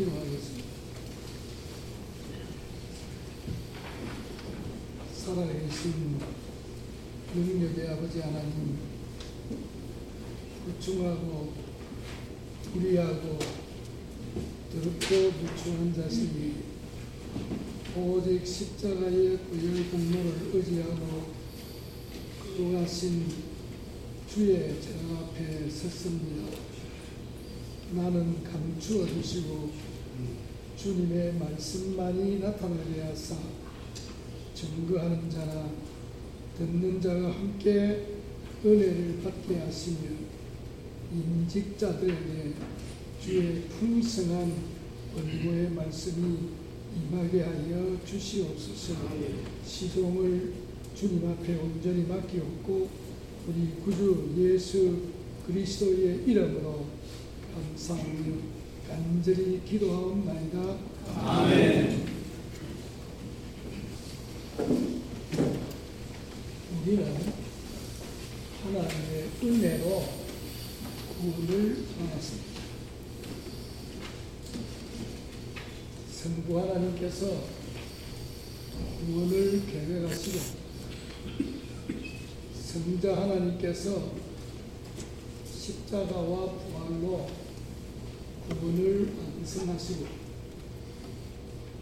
기도하겠습니다. 살아계신 능력의 아버지 하나님, 구충하고 불의하고 더럽고 무충한 자신이 오직 십자가의 구별 공로를 의지하고 그동하신 주의 제 앞에 섰습니다. 나는 감추어 주시고 주님의 말씀만이 나타나게 하사. 증거하는 자나 듣는 자가 함께 은혜를 받게 하시며 인직자들에게 주의 풍성한 권고의 말씀이 임하게 하여 주시옵소서. 시종을 주님 앞에 온전히 맡기옵고 우리 구주 예수 그리스도의 이름으로 감사하며 간절히 기도하옵나이다. 아멘. 우리는 하나님의 은혜로 구원을 받았습니다. 성부 하나님께서 구원을 계획하시고 성자 하나님께서 십자가와 부활로 구원을 완성하시고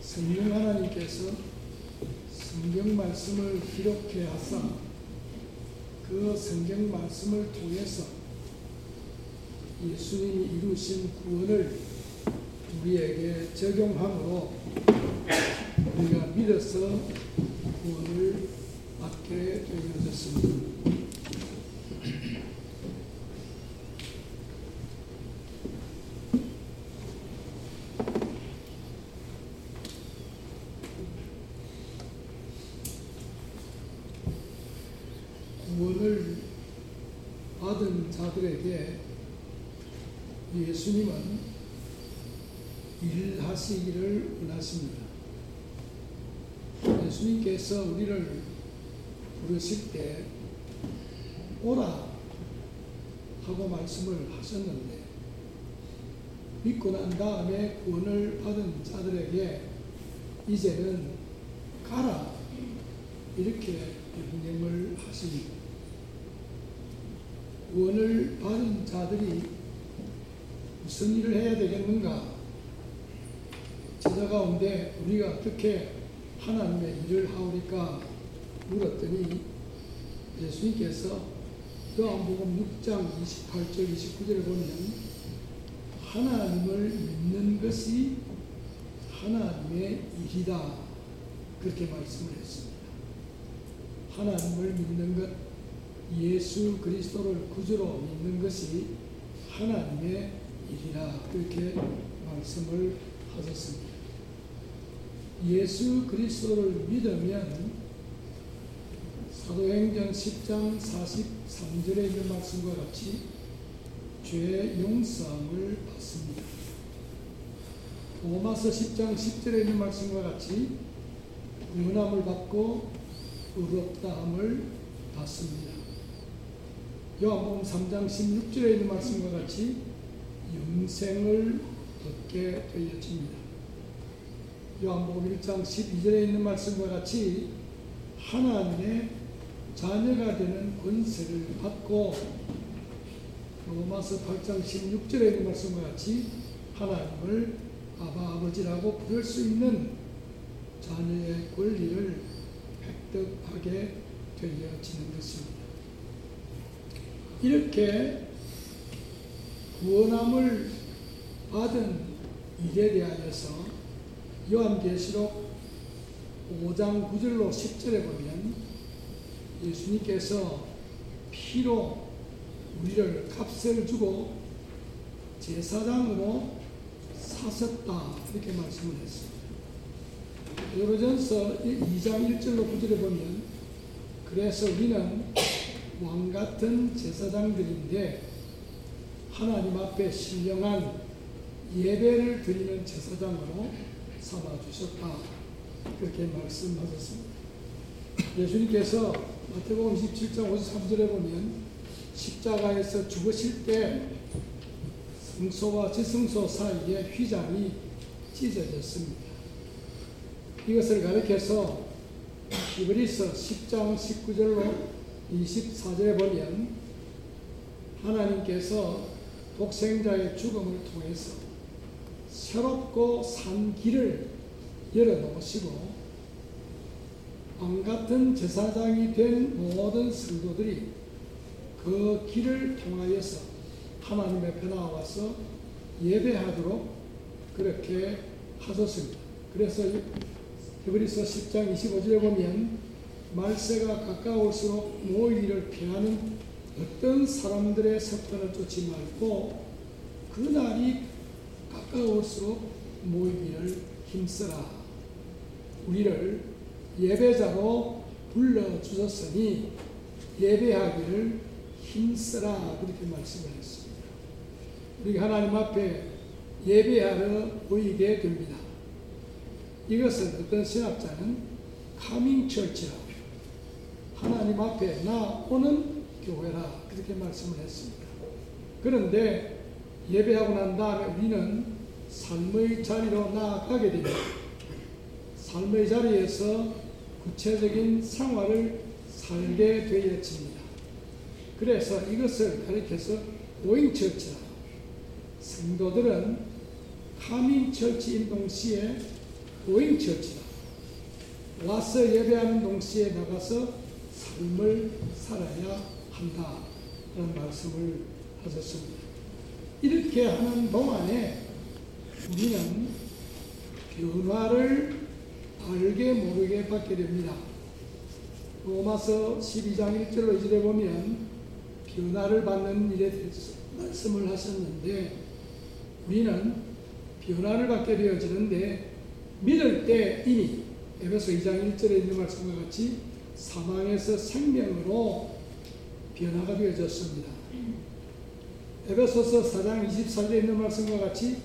성령 하나님께서 성경 말씀을 기록해 하사 그 성경 말씀을 통해서 예수님이 이루신 구원을 우리에게 적용함으로 우리가 믿어서 구원을 받게 되어졌습니다. 구원을 받은 자들에게 예수님은 일하시기를 원하십니다. 예수님께서 우리를 부르실 때 오라 하고 말씀을 하셨는데 믿고 난 다음에 구원을 받은 자들에게 이제는 가라 이렇게 명령을 하십니다. 구원을 받은 자들이 무슨 일을 해야 되겠는가? 제자 가운데 우리가 어떻게 하나님의 일을 하오리까 물었더니 예수님께서 요한복음 6장 28절 29절을 보면 하나님을 믿는 것이 하나님의 일이다 그렇게 말씀을 했습니다. 하나님을 믿는 것 예수 그리스도를 구주로 믿는 것이 하나님의 일이라 그렇게 말씀을 하셨습니다. 예수 그리스도를 믿으면 사도행전 10장 43절에 있는 말씀과 같이 죄 용서함을 받습니다. 로마서 10장 10절에 있는 말씀과 같이 구원함을 받고 의롭다함을 받습니다. 요한복음 3장 16절에 있는 말씀과 같이 영생을 얻게 되어집니다. 요한복음 1장 12절에 있는 말씀과 같이 하나님의 자녀가 되는 권세를 받고 로마서 8장 16절에 있는 말씀과 같이 하나님을 아바 아버지라고 부를 수 있는 자녀의 권리를 획득하게 되어지는 것입니다. 이렇게 구원함을 받은 일에 대하여서 요한계시록 5장 9절로 10절에 보면 예수님께서 피로 우리를 값을 주고 제사장으로 사셨다 이렇게 말씀을 했습니다. 요로전서 2장 1절로 9절에 보면 그래서 우리는 왕 같은 제사장들인데 하나님 앞에 신령한 예배를 드리는 제사장으로 삼아 주셨다. 그렇게 말씀하셨습니다. 예수님께서 마태복음 27장 53절에 보면 십자가에서 죽으실 때 성소와 지성소 사이에 휘장이 찢어졌습니다. 이것을 가리켜서 히브리서 10장 19절로 24절에 보면 하나님께서 독생자의 죽음을 통해서 새롭고 산 길을 열어놓으시고 왕 같은 제사장이 된 모든 성도들이 그 길을 통하여서 하나님 앞에 나와서 예배하도록 그렇게 하셨습니다. 그래서 히브리서 10장 25절에 보면 말세가 가까울수록 모이기를 피하는 어떤 사람들의 습관을 쫓지 말고 그날이 가까울수록 모이기를 힘써라. 우리를 예배자로 불러주셨으니 예배하기를 힘써라. 그렇게 말씀을 했습니다. 우리가 하나님 앞에 예배하러 모이게 됩니다. 이것은 어떤 신학자는 카밍 철치라고 하나님 앞에 나오는 교회라 그렇게 말씀을 했습니다. 그런데 예배하고 난 다음에 우리는 삶의 자리로 나아가게 됩니다. 삶의 자리에서 구체적인 생활을 살게 되어집니다. 그래서 이것을 가리켜서 오잉처치라 성도들은 카밍처치 인동 시에 오잉처치다. 와서 예배하는 동시에 나가서 삶을 살아야 한다. 라는 말씀을 하셨습니다. 이렇게 하는 동안에 우리는 변화를 알게 모르게 받게 됩니다. 로마서 12장 1절로 2절에 보면 변화를 받는 일에 대해서 말씀을 하셨는데 우리는 변화를 받게 되어지는데 믿을 때 이미 에베소 2장 1절에 있는 말씀과 같이 사망에서 생명으로 변화가 되어졌습니다. 에베소서 4장 24절에 있는 말씀과 같이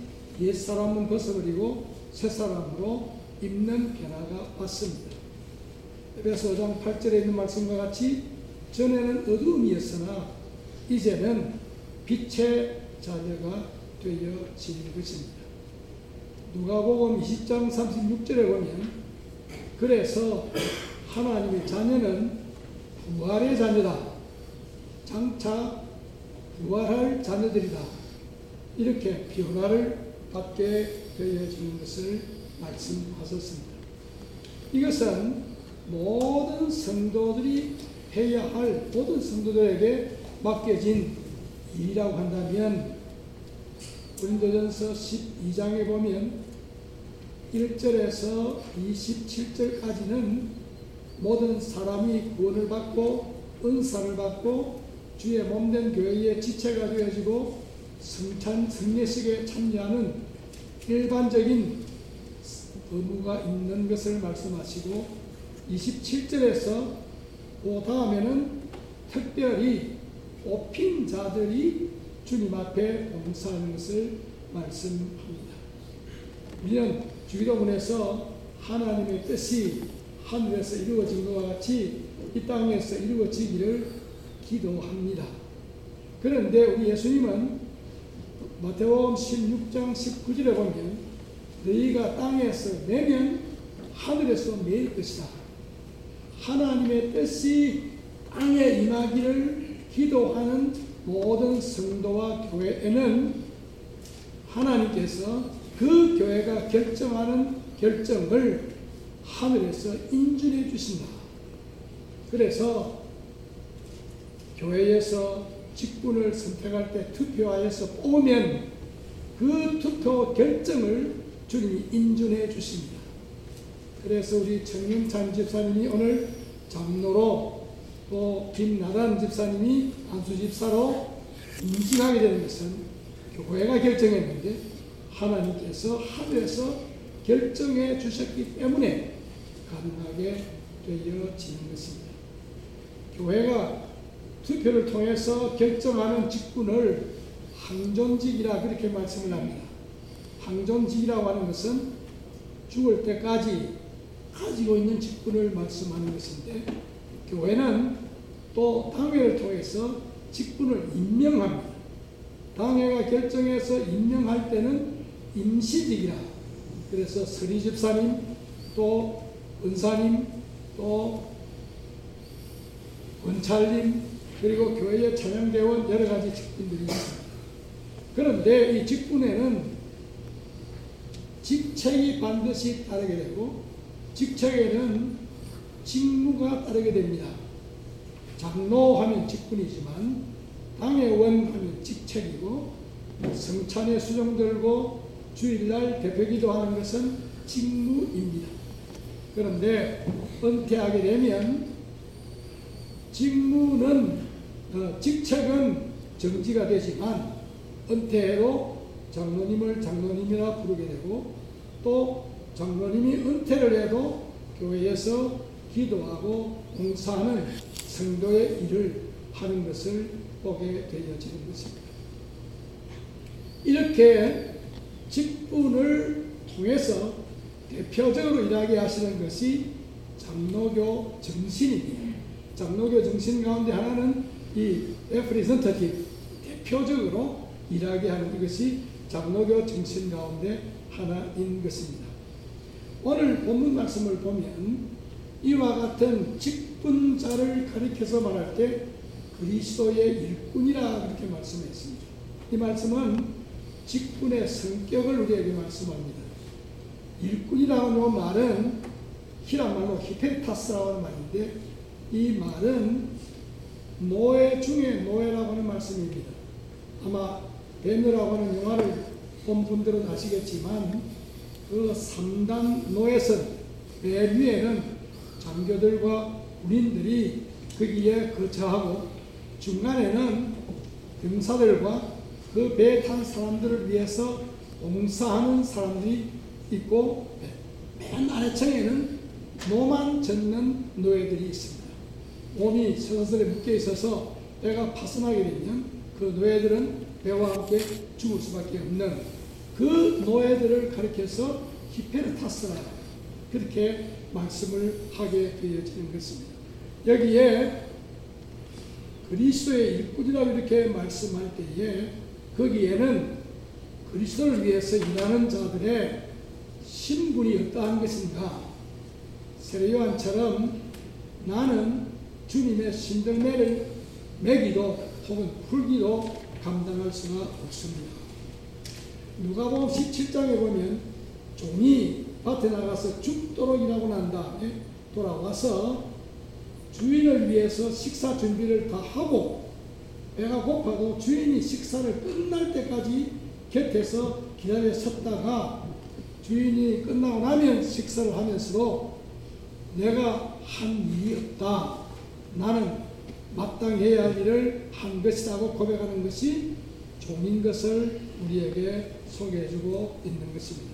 옛사람은 벗어버리고 새사람으로 입는 변화가 왔습니다. 에베소 5장 8절에 있는 말씀과 같이 전에는 어두움이었으나 이제는 빛의 자녀가 되어지는 것입니다. 누가복음 20장 36절에 보면 그래서 하나님의 자녀는 부활의 자녀다. 장차 부활할 자녀들이다. 이렇게 변화를 받게 되어지는 것을 말씀하셨습니다. 이것은 모든 성도들이 해야 할 모든 성도들에게 맡겨진 일이라고 한다면 고린도전서 12장에 보면 1절에서 27절까지는 모든 사람이 구원을 받고 은사를 받고 주의 몸된 교회의 지체가 되어지고 성찬 성례식에 참여하는 일반적인 의무가 있는 것을 말씀하시고 27절에서 그 다음에는 특별히 뽑힌 자들이 주님 앞에 봉사하는 것을 말씀합니다. 우리는 주기도문에서 하나님의 뜻이 하늘에서 이루어진 것과 같이 이 땅에서 이루어지기를 기도합니다. 그런데 우리 예수님은 마태복음 16장 19절에 보면 너희가 땅에서 매면 하늘에서 매일 것이다. 하나님의 뜻이 땅에 임하기를 기도하는 모든 성도와 교회에는 하나님께서 그 교회가 결정하는 결정을 하늘에서 인준해 주신다. 그래서 교회에서 직분을 선택할 때 투표하여서 뽑으면 그 투표 결정을 주님이 인준해 주십니다. 그래서 우리 정윤찬 집사님이 오늘 장로로 또 김나단 집사님이 안수 집사로 임직하게 되는 것은 교회가 결정했는데 하나님께서 하늘에서 결정해 주셨기 때문에 가능하게 되어지는 것입니다. 교회가 투표를 통해서 결정하는 직분을 항존직이라 그렇게 말씀을 합니다. 항존직이라고 하는 것은 죽을 때까지 가지고 있는 직분을 말씀하는 것인데 교회는 또 당회를 통해서 직분을 임명합니다. 당회가 결정해서 임명할 때는 임시직이라 그래서 서리 집사님, 또 은사님, 또 원찰님, 그리고 교회의 찬양대원 여러 가지 직분들이 있습니다. 그런데 이 직분에는 직책이 반드시 따르게 되고 직책에는 직무가 따르게 됩니다. 장로 하면 직분이지만 당회원 하면 직책이고 성찬에 수종 들고 주일날 대표기도 하는 것은 직무입니다. 그런데 은퇴하게 되면 직무는 어, 직책은 정지가 되지만 은퇴로 장로님을 장로님이라 부르게 되고 또 장로님이 은퇴를 해도 교회에서 기도하고 봉사하는 성도의 일을 하는 것을 보게 되어지는 것입니다. 이렇게 직분을 통해서 대표적으로 일하게 하시는 것이 장로교 정신입니다. 장로교 정신 가운데 하나는 이 representative, 대표적으로 일하게 하는 이것이 장로교 정신 가운데 하나인 것입니다. 오늘 본문 말씀을 보면 이와 같은 직분자를 가리켜서 말할 때 그리스도의 일꾼이라 그렇게 말씀했습니다. 이 말씀은 직분의 성격을 우리에게 말씀합니다. 일꾼이라는 말은 히란 말로 히페타스라고 하는 말인데 이 말은 노예 중에 노예라고 하는 말씀입니다. 아마 베느라고 하는 영화를 본 분들은 아시겠지만 그 3단 노예선 배 위에는 장교들과 군인들이 거기에 거처하고 중간에는 병사들과 그 배에 탄 사람들을 위해서 봉사하는 사람들이 있고 맨 아래층에는 노만 젓는 노예들이 있습니다. 몸이 서서히 묶여 있어서 배가 파손하게 되면 그 노예들은 배와 함께 죽을 수밖에 없는 그 노예들을 가리켜서 히페르타스라 그렇게 말씀을 하게 되어지는 것입니다. 여기에 그리스도의 일꾼이라고 이렇게 말씀할 때에 거기에는 그리스도를 위해서 일하는 자들의 신분이 어떠한 것인가? 세례요한처럼 나는 주님의 신정매를 매기도 혹은 풀기도 감당할 수가 없습니다. 누가복음 17장에 보면 종이 밭에 나가서 죽도록 일하고 난 다음에 돌아와서 주인을 위해서 식사 준비를 다 하고 배가 고파도 주인이 식사를 끝날 때까지 곁에서 기다려 섰다가 주인이 끝나고 나면 식사를 하면서도 내가 한 일이 없다. 나는 마땅해야 할 일을 한 것이라고 고백하는 것이 종인 것을 우리에게 소개해주고 있는 것입니다.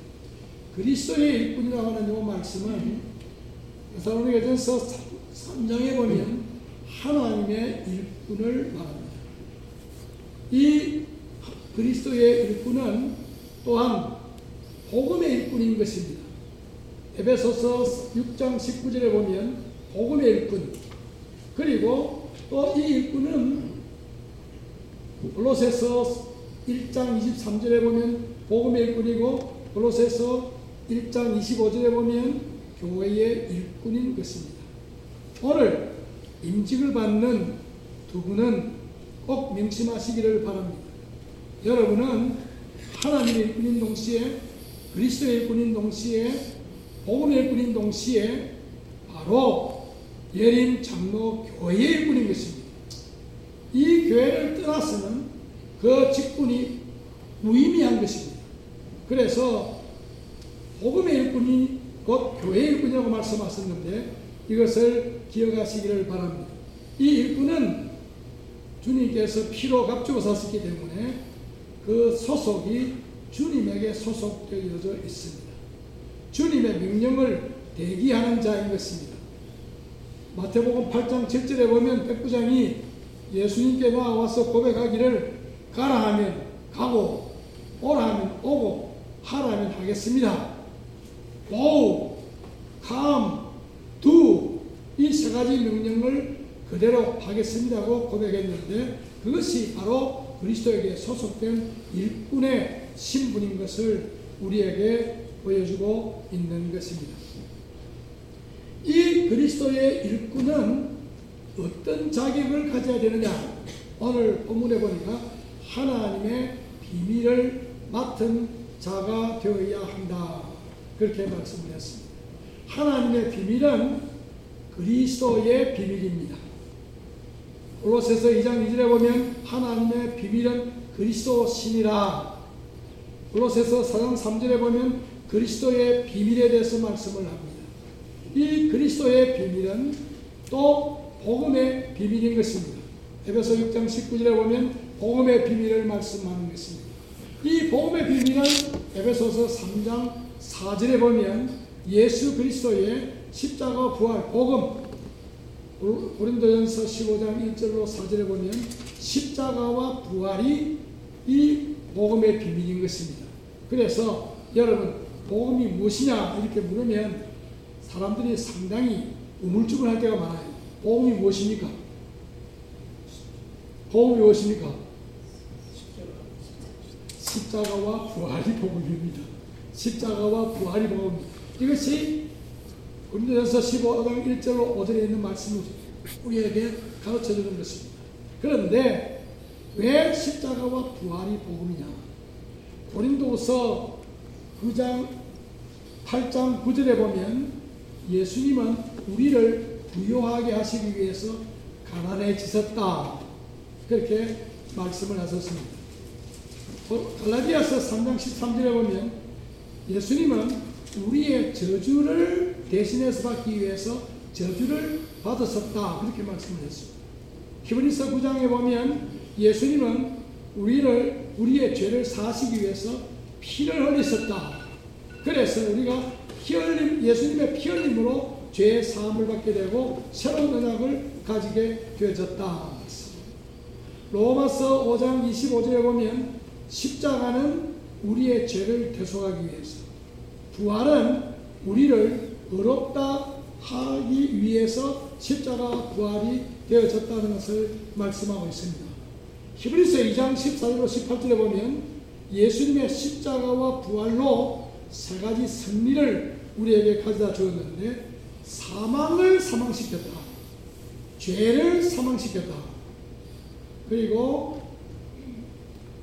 그리스도의 일꾼이라고 하는 이 말씀은 사로니게전서 3장에 보면 하나님의 일꾼을 말합니다. 이 그리스도의 일꾼은 또한 복음의 일꾼인 것입니다. 에베소서 6장 19절에 보면 복음의 일꾼 그리고 또 이 일꾼은 골로새서 1장 23절에 보면 복음의 일꾼이고 골로새서 1장 25절에 보면 교회의 일꾼인 것입니다. 오늘 임직을 받는 두 분은 꼭 명심하시기를 바랍니다. 여러분은 하나님의 일꾼인 동시에 그리스도의 일꾼인 동시에 복음의 일꾼인 동시에 바로 예림 장로 교회의 일꾼인 것입니다. 이 교회를 떠나서는 그 직분이 무의미한 것입니다. 그래서 복음의 일꾼이 곧 교회의 일꾼이라고 말씀하셨는데 이것을 기억하시기를 바랍니다. 이 일꾼은 주님께서 피로 값주고 샀기 때문에 그 소속이 주님에게 소속되어져 있습니다. 주님의 명령을 대기하는 자인 것입니다. 마태복음 8장 7절에 보면 백부장이 예수님께 나와서 고백하기를 가라 하면 가고 오라 하면 오고 하라 하면 하겠습니다. go, come, do 이세 가지 명령을 그대로 하겠습니다고 고백했는데 그것이 바로 그리스도에게 소속된 일꾼의 신분인 것을 우리에게 보여주고 있는 것입니다. 이 그리스도의 일꾼은 어떤 자격을 가져야 되느냐? 오늘 본문에 보니까 하나님의 비밀을 맡은 자가 되어야 한다. 그렇게 말씀을 했습니다. 하나님의 비밀은 그리스도의 비밀입니다. 골로새서 2장 2절에 보면 하나님의 비밀은 그리스도 신이라. 골로새서 4장 3절에 보면 그리스도의 비밀에 대해서 말씀을 합니다. 이 그리스도의 비밀은 또 복음의 비밀인 것입니다. 에베소 6장 19절에 보면 복음의 비밀을 말씀하는 것입니다. 이 복음의 비밀은 에베소서 3장 4절에 보면 예수 그리스도의 십자가 부활 복음 고린도전서 15장 1절로 4절에 보면 십자가와 부활이 이 복음의 비밀인 것입니다. 그래서 여러분 복음이 무엇이냐 이렇게 물으면 사람들이 상당히 우물쭈물 할 때가 많아요. 복음이 무엇입니까? 복음이 무엇입니까? 십자가와 부활이 복음입니다. 십자가와 부활이 복음입니다. 이것이 고린도전서 15장 1절로 5절에 있는 말씀을 우리에게 가르쳐 주는 것입니다. 그런데 왜 십자가와 부활이 복음이냐? 고린도서 9장 8장 9절에 보면 예수님은 우리를 부요하게 하시기 위해서 가난해지셨다. 그렇게 말씀을 하셨습니다. 갈라디아서 3장 13절에 보면 예수님은 우리의 저주를 대신해서 받기 위해서 저주를 받으셨다. 그렇게 말씀을 했습니다. 히브리서 9장에 보면 예수님은 우리를 우리의 죄를 사시기 위해서 피를 흘리셨다. 그래서 우리가 피 흘림 예수님의 피 흘림으로 죄의 사함을 받게 되고 새로운 언약을 가지게 되어졌다. 로마서 5장 25절에 보면 십자가는 우리의 죄를 대속하기 위해서 부활은 우리를 의롭다 하기 위해서 십자가 부활이 되어졌다는 것을 말씀하고 있습니다. 히브리서 2장 14절로 18절에 보면 예수님의 십자가와 부활로 세 가지 승리를 우리에게 가져다 주었는데 사망을 사망시켰다. 죄를 사망시켰다. 그리고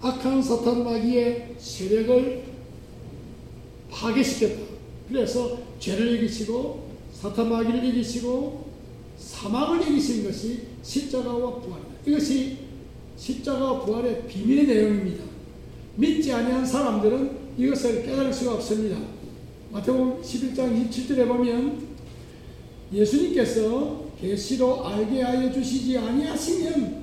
악한 사탄 마귀의 세력을 파괴시켰다. 그래서 죄를 이기시고 사탄 마귀를 이기시고 사망을 이기신 것이 십자가와 부활이다. 이것이 십자가와 부활의 비밀의 내용입니다. 믿지 아니한 사람들은 이것을 깨달을 수가 없습니다. 마태복음 11장 27절에 보면 예수님께서 계시로 알게 하여 주시지 아니하시면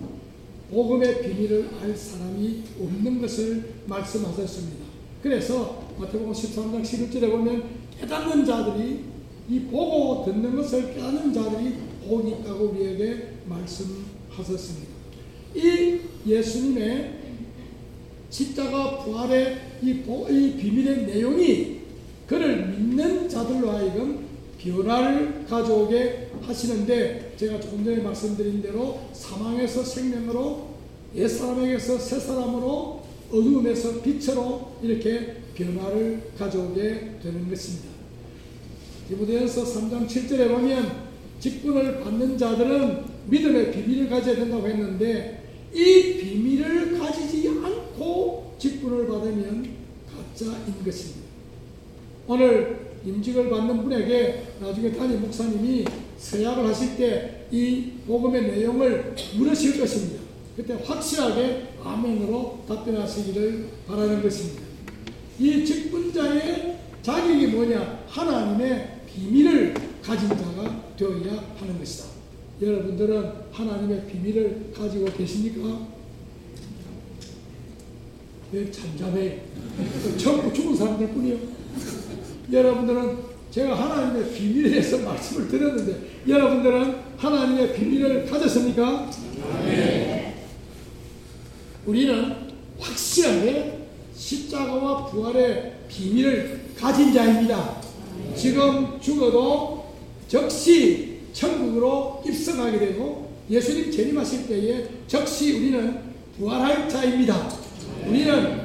복음의 비밀을 알 사람이 없는 것을 말씀하셨습니다. 그래서 마태복음 13장 11절에 보면 깨닫는 자들이 이 보고 듣는 것을 깨닫는 자들이 복이 있다고 우리에게 말씀하셨습니다. 이 예수님의 십자가 부활의 이, 이 비밀의 내용이 그를 믿는 자들로 하여금 변화를 가져오게 하시는데 제가 조금 전에 말씀드린 대로 사망에서 생명으로 옛사람에게서 새사람으로 어두움에서 빛으로 이렇게 변화를 가져오게 되는 것입니다. 디모데전서 3장 7절에 보면 직분을 받는 자들은 믿음의 비밀을 가져야 된다고 했는데 이 비밀을 가지지 않고 직분을 받으면 가짜인 것입니다. 오늘 임직을 받는 분에게 나중에 담임 목사님이 서약을 하실 때 이 복음의 내용을 물으실 것입니다. 그때 확실하게 아멘으로 답변하시기를 바라는 것입니다. 이 직분자의 자격이 뭐냐? 하나님의 비밀을 가진 자가 되어야 하는 것이다. 여러분들은 하나님의 비밀을 가지고 계십니까? 왜 잠잠해? 전부 죽은 사람들 뿐이요. 여러분들은 제가 하나님의 비밀에 대해서 말씀을 드렸는데 여러분들은 하나님의 비밀을 가졌습니까? 네. 우리는 확실하게 십자가와 부활의 비밀을 가진 자입니다. 지금 죽어도 적시 천국으로 입성하게 되고 예수님 재림하실 때에 적시 우리는 부활할 자입니다. 우리는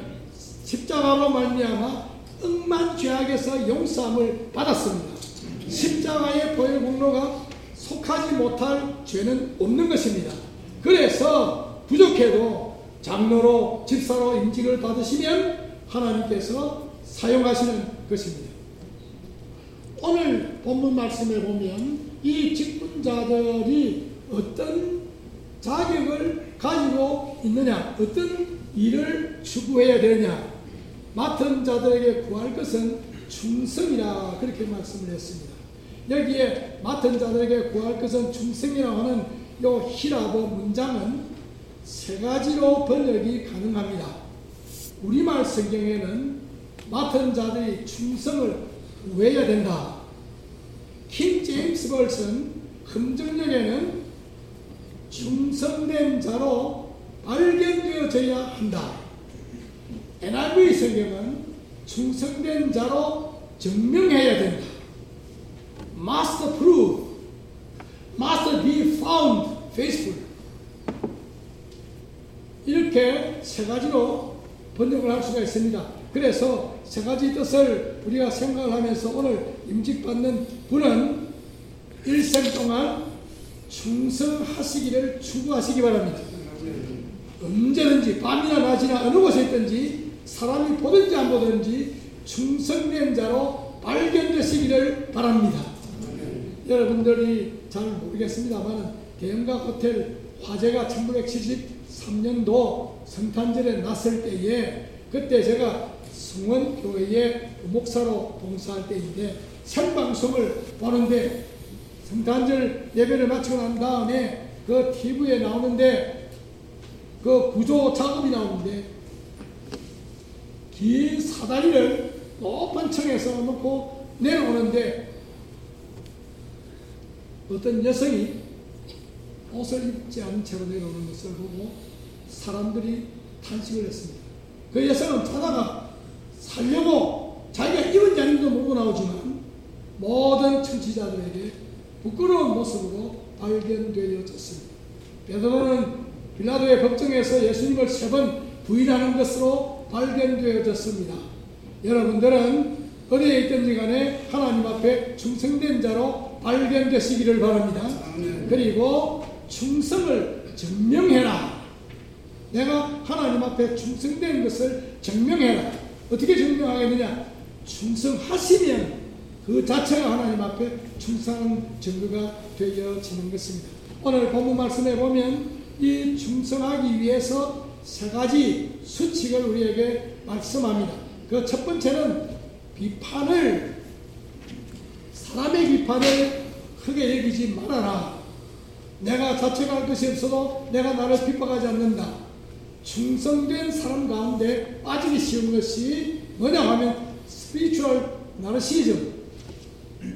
십자가로 말미암아 억만 죄악에서 용서함을 받았습니다. 십자가의 보혈 공로가 속하지 못할 죄는 없는 것입니다. 그래서 부족해도 장로로 집사로 임직을 받으시면 하나님께서 사용하시는 것입니다. 오늘 본문 말씀에 보면 이 직분자들이 어떤 자격을 가지고 있느냐, 어떤 일을 추구해야 되느냐, 맡은 자들에게 구할 것은 충성이라 그렇게 말씀을 했습니다. 여기에 맡은 자들에게 구할 것은 충성이라고 하는 요 히라보 문장은 세 가지로 번역이 가능합니다. 우리말 성경에는 맡은 자들이 충성을 구해야 된다. 킹 제임스 벌슨 금정역에는 충성된 자로 발견되어져야 한다. NIV 성경은 충성된 자로 증명해야 된다. Must prove, must be found faithful. 이렇게 세 가지로 번역을 할 수가 있습니다. 그래서 세 가지 뜻을 우리가 생각을 하면서 오늘 임직받는 분은 일생 동안 충성하시기를 추구하시기 바랍니다. 언제든지 밤이나 낮이나 어느 곳에 있든지 사람이 보든지 안 보든지 충성된 자로 발견되시기를 바랍니다. 여러분들이 잘 모르겠습니다만 대형각 호텔 화재가 1973년도 성탄절에 났을 때에 그때 제가 성원교회의 목사로 봉사할 때인데 생방송을 보는데 성탄절 예배를 마치고 난 다음에 그 TV에 나오는데 그 구조 작업이 나오는데 긴 사다리를 높은 층에서 놓고 내려오는데 어떤 여성이 옷을 입지 않은 채로 내려오는 것을 보고 사람들이 탄식을 했습니다. 그 여성은 자다가 살려고 자기가 입은지 아닌지도 모르고 나오지만 모든 청취자들에게 부끄러운 모습으로 발견되어졌습니다. 베드로는 빌라도의 법정에서 예수님을 세 번 부인하는 것으로 발견되어졌습니다. 여러분들은 어디에 있든지 간에 하나님 앞에 충성된 자로 발견되시기를 바랍니다. 그리고 충성을 증명해라. 내가 하나님 앞에 충성된 것을 증명해라. 어떻게 증명하겠느냐? 충성하시면 그 자체가 하나님 앞에 충성한 증거가 되어지는 것입니다. 오늘 본문 말씀에 보면 이 충성하기 위해서 세 가지 수칙을 우리에게 말씀합니다. 그 첫 번째는 비판을 사람의 비판을 크게 여기지 말아라. 내가 자책할 것이 없어도 내가 나를 핍박하지 않는다. 충성된 사람 가운데 빠지기 쉬운 것이 뭐냐 하면 spiritual narcissism.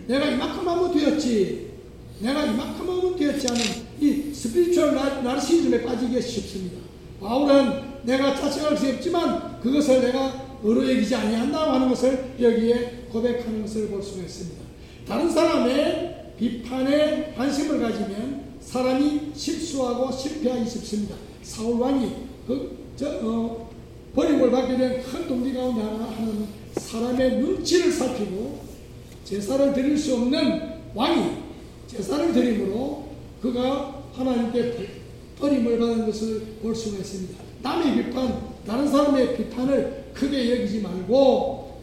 내가 이만큼 하면 되었지. 내가 이만큼 하면 되었지 하는 이 spiritual narcissism에 빠지기 쉽습니다. 바울은 내가 자책할 수 없지만 그것을 내가 의로 여기지 아니한다고 하는 것을 여기에 고백하는 것을 볼 수가 있습니다. 다른 사람의 비판에 관심을 가지면 사람이 실수하고 실패하기 쉽습니다. 사울 왕이 그, 저, 어, 버림을 받게 된 큰 동기 가운데 하나는 사람의 눈치를 살피고 제사를 드릴 수 없는 왕이 제사를 드림으로 그가 하나님께 버림을 받은 것을 볼 수가 있습니다. 남의 비판, 다른 사람의 비판을 크게 여기지 말고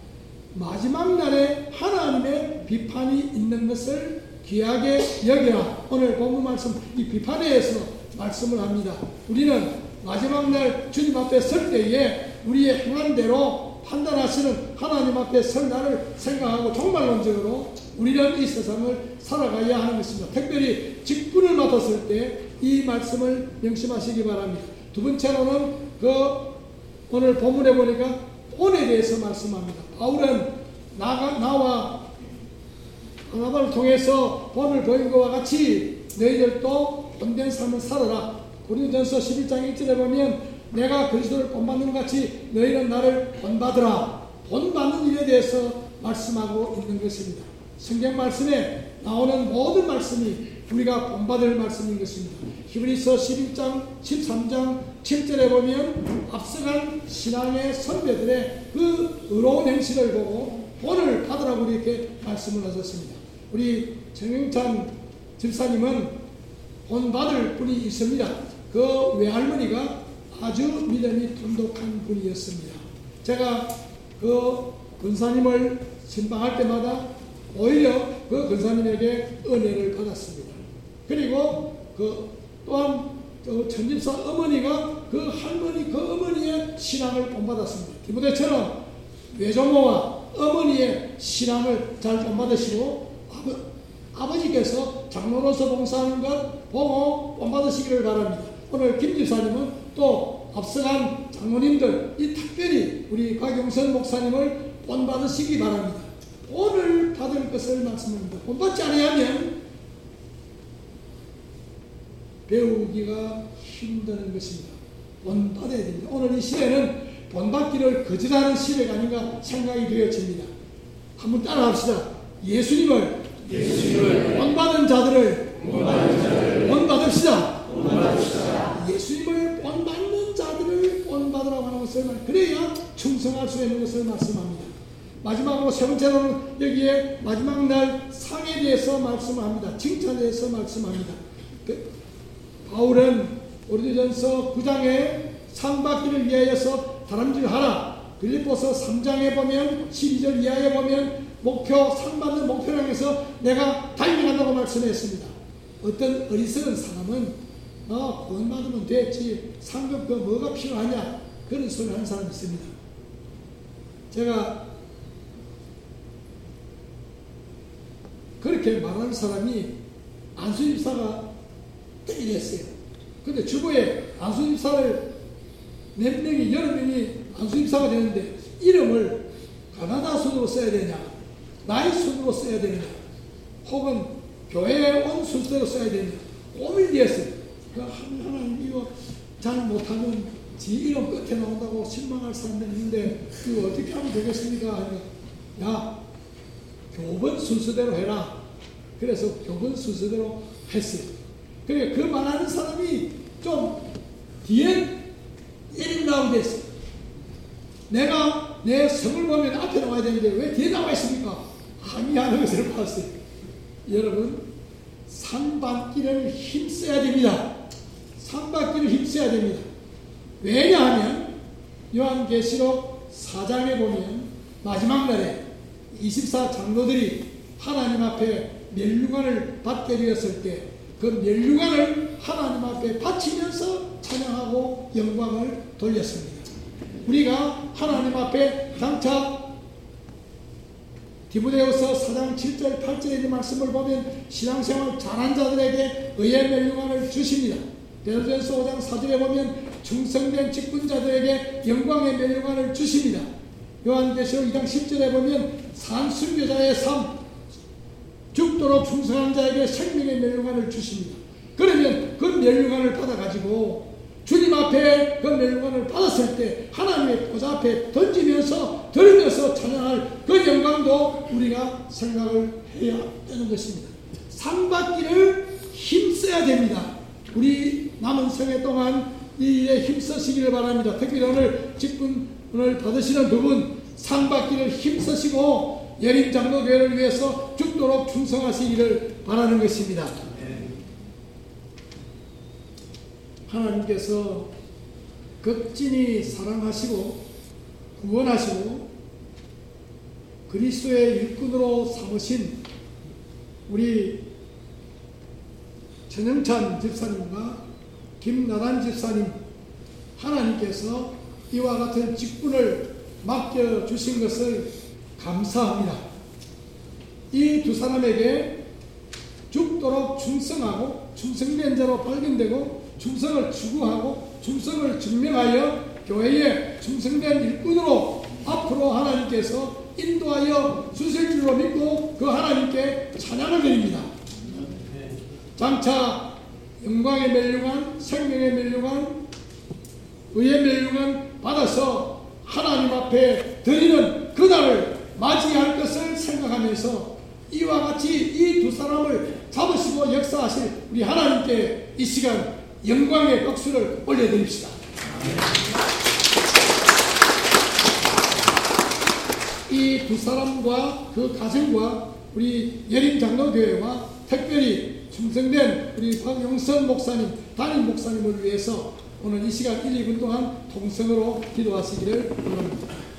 마지막 날에 하나님의 비판이 있는 것을 귀하게 여기라. 오늘 본문 말씀 이 비판에 대해서 말씀을 합니다. 우리는 마지막 날 주님 앞에 설 때에 우리의 행한 대로 판단하시는 하나님 앞에 설 날을 생각하고 종말론적으로 우리는 이 세상을 살아가야 하는 것입니다. 특별히 직분을 맡았을 때 이 말씀을 명심하시기 바랍니다. 두 번째로는 그 오늘 본문에 보니까 본에 대해서 말씀합니다. 바울은 나가, 나와 바나바를 통해서 본을 보인 것과 같이 너희들도 본된 삶을 살아라. 고린도전서 11장 1절에 보면 내가 그리스도를 본받는 것 같이 너희는 나를 본받으라. 본받는 일에 대해서 말씀하고 있는 것입니다. 성경 말씀에 나오는 모든 말씀이 우리가 본받을 말씀인 것입니다. 히브리서 11장, 13장, 7절에 보면 앞서간 신앙의 선배들의 그 의로운 행실을 보고 본을 받으라고 이렇게 말씀을 하셨습니다. 우리 정영찬 집사님은 본 받을 분이 있습니다. 그 외할머니가 아주 믿음이 돈독한 분이었습니다. 제가 그 근사님을 신방할 때마다 오히려 그 근사님에게 은혜를 받았습니다. 그리고 그 또한 그 천집사 어머니가 그 할머니 그 어머니의 신앙을 본받았습니다. 디모데처럼 외조모와 어머니의 신앙을 잘 본받으시고 아버, 아버 지께서 장로로서 봉사하는 것 보고 본받으시기를 바랍니다. 오늘 김 집사님은 또 앞서간 장로님들 이 특별히 우리 박용선 목사님을 본받으시기 바랍니다. 본을 받을 것을 말씀합니다. 본받지 아니하면 배우기가 힘드는 것입니다. 본받아야 됩니다. 오늘 이 시대는 본받기를 거절하는 시대가 아닌가 생각이 되어집니다. 한번 따라합시다. 예수님을, 예수님을 본받은 자들을, 본받읍시다. 예수님을 본받는 자들을 본받으라고 하는 것을 말, 그래야 충성할 수 있는 것을 말씀합니다. 마지막으로 세 번째로는 여기에 마지막 날 상에 대해서 말씀합니다. 칭찬에 대해서 말씀합니다. 그, 바울은 오리전서 9장에 상 받기를 위하여서 다람질하라. 빌립보서 3장에 보면 12절 이하에 보면 목표 상 받는 목표를 향해서 내가 달려간다고 말씀했습니다. 어떤 어리석은 사람은 어, 돈 받으면 됐지 상급 그 뭐가 필요하냐 그런 소리 하는 사람이 있습니다. 제가 그렇게 말하는 사람이 안수입사가 이랬어요. 근데 주보에 안수입사를 몇 명이, 여러 명이 안수입사가 되는데 이름을 가나다 순으로 써야 되냐, 나이 순으로 써야 되냐, 혹은 교회에 온 순서로 써야 되냐, 고민이었어요. 그 하나님 이거 잘 못하면 지 이름 끝에 나온다고 실망할 사람들이 있는데 이거 어떻게 하면 되겠습니까? 야, 교본 순서대로 해라. 그래서 교본 순서대로 했어요. 그래, 그 말하는 사람이 좀 뒤에 이름 나오게 됐어. 내가 내 성을 보면 앞에 나와야 되는데 왜 뒤에 나와 있습니까? 함의하는 것을 봤어요. 여러분, 산받기를 힘써야 됩니다. 산받기를 힘써야 됩니다. 왜냐하면 요한계시록 4장에 보면 마지막 날에 24 장로들이 하나님 앞에 멸류관을 받게 되었을 때 그 멸류관을 하나님 앞에 바치면서 찬양하고 영광을 돌렸습니다. 우리가 하나님 앞에 장차 디모데후서 4장 7절 8절에 있는 말씀을 보면 신앙생활 잘한 자들에게 의의 멸류관을 주십니다. 베드로전서 5장 4절에 보면 충성된 직분자들에게 영광의 멸류관을 주십니다. 요한계시록 2장 10절에 보면 산순교자의 삶, 죽도록 충성한 자에게 생명의 멸류관을 주십니다. 그러면 그 멸류관을 받아가지고 주님 앞에 그 멸류관을 받았을 때 하나님의 보좌 앞에 던지면서 들으면서 찬양할 그 영광도 우리가 생각을 해야 되는 것입니다. 상 받기를 힘써야 됩니다. 우리 남은 생애 동안 이 일에 힘쓰시기를 바랍니다. 특히 오늘 직분을 받으시는 두 분 상 받기를 힘쓰시고 예림 장로교회를 위해서 죽도록 충성하시기를 바라는 것입니다. 하나님께서 극진히 사랑하시고 구원하시고 그리스도의 일꾼으로 삼으신 우리 전영찬 집사님과 김나단 집사님 하나님께서 이와 같은 직분을 맡겨주신 것을 감사합니다. 이 두 사람에게 죽도록 충성하고 충성된 자로 발견되고 충성을 추구하고 충성을 증명하여 교회에 충성된 일꾼으로 앞으로 하나님께서 인도하여 주실 줄로 믿고 그 하나님께 찬양을 드립니다. 장차 영광의 멸류관, 생명의 멸류관, 의의 멸류관 받아서 하나님 앞에 드리는 그날을 맞이할 것을 생각하면서 이와 같이 이 두 사람을 잡으시고 역사하실 우리 하나님께 이 시간 영광의 박수를 올려드립시다. 이 두 사람과 그 가정과 우리 예림 장로교회와 특별히 충성된 우리 박용선 목사님, 담임 목사님을 위해서 오늘 이 시간 1, 2분 동안 통성으로 기도하시기를 원합니다.